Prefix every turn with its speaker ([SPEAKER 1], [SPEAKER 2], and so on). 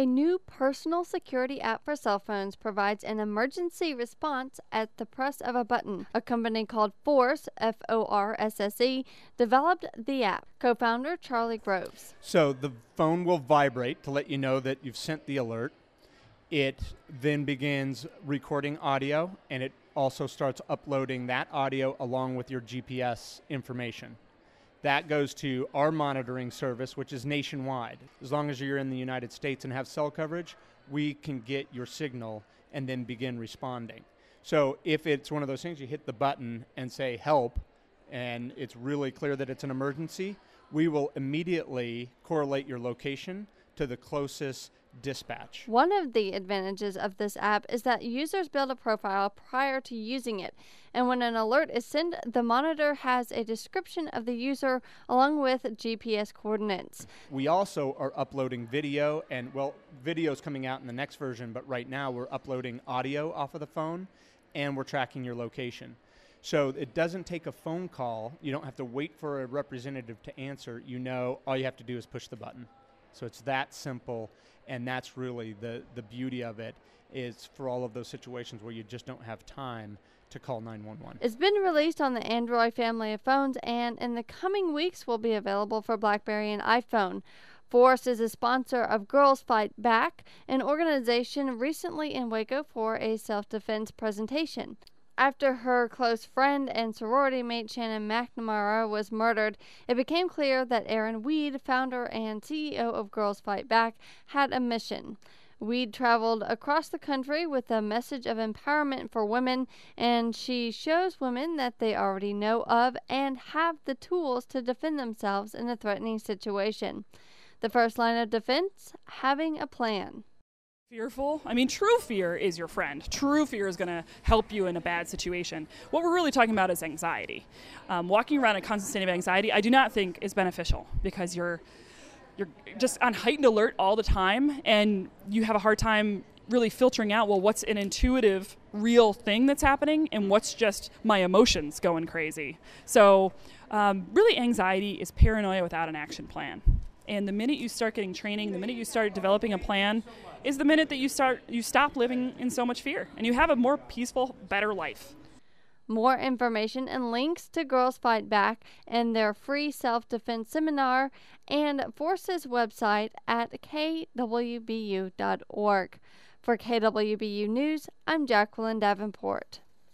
[SPEAKER 1] A new personal security app for cell phones provides an emergency response at the press of a button. A company called Forsse, F O R S S E, developed the app. Co founder Charlie Groves.
[SPEAKER 2] So the phone will vibrate to let you know that you've sent the alert. It then begins recording audio and it also starts uploading that audio along with your GPS information. That goes to our monitoring service, which is nationwide. As long as you're in the United States and have cell coverage, we can get your signal and then begin responding. So if it's one of those things, you hit the button and say help, and it's really clear that it's an emergency, we will immediately correlate your location to the closest dispatch.
[SPEAKER 1] One of the advantages of this app is that users build a profile prior to using it, and when an alert is sent, the monitor has a description of the user along with GPS coordinates.
[SPEAKER 2] We also are uploading video, and well, video is coming out in the next version, but right now we're uploading audio off of the phone and we're tracking your location. So it doesn't take a phone call. You don't have to wait for a representative to answer. You know, all you have to do is push the button. So it's that simple, and that's really the, the beauty of it is for all of those situations where you just don't have time to call 911.
[SPEAKER 1] It's been released on the Android family of phones and in the coming weeks will be available for BlackBerry and iPhone. Forsse is a sponsor of Girls Fight Back, an organization recently in Waco for a self defense presentation. After her close friend and sorority mate Shannon McNamara was murdered, it became clear that Erin Weed, founder and CEO of Girls Fight Back, had a mission. Weed traveled across the country with a message of empowerment for women, and she shows women that they already know of and have the tools to defend themselves in a threatening situation. The first line of defense having a plan
[SPEAKER 3] fearful. I mean, true fear is your friend. True fear is going to help you in a bad situation. What we're really talking about is anxiety. Um, walking around a constant state of anxiety, I do not think is beneficial because you're you're just on heightened alert all the time, and you have a hard time really filtering out well what's an intuitive real thing that's happening and what's just my emotions going crazy so um, really anxiety is paranoia without an action plan and the minute you start getting training the minute you start developing a plan is the minute that you start you stop living in so much fear and you have a more peaceful better life
[SPEAKER 1] more information and links to Girls Fight Back and their free self defense seminar and Forsse's website at kwbu.org. For KWBU News, I'm Jacqueline Davenport.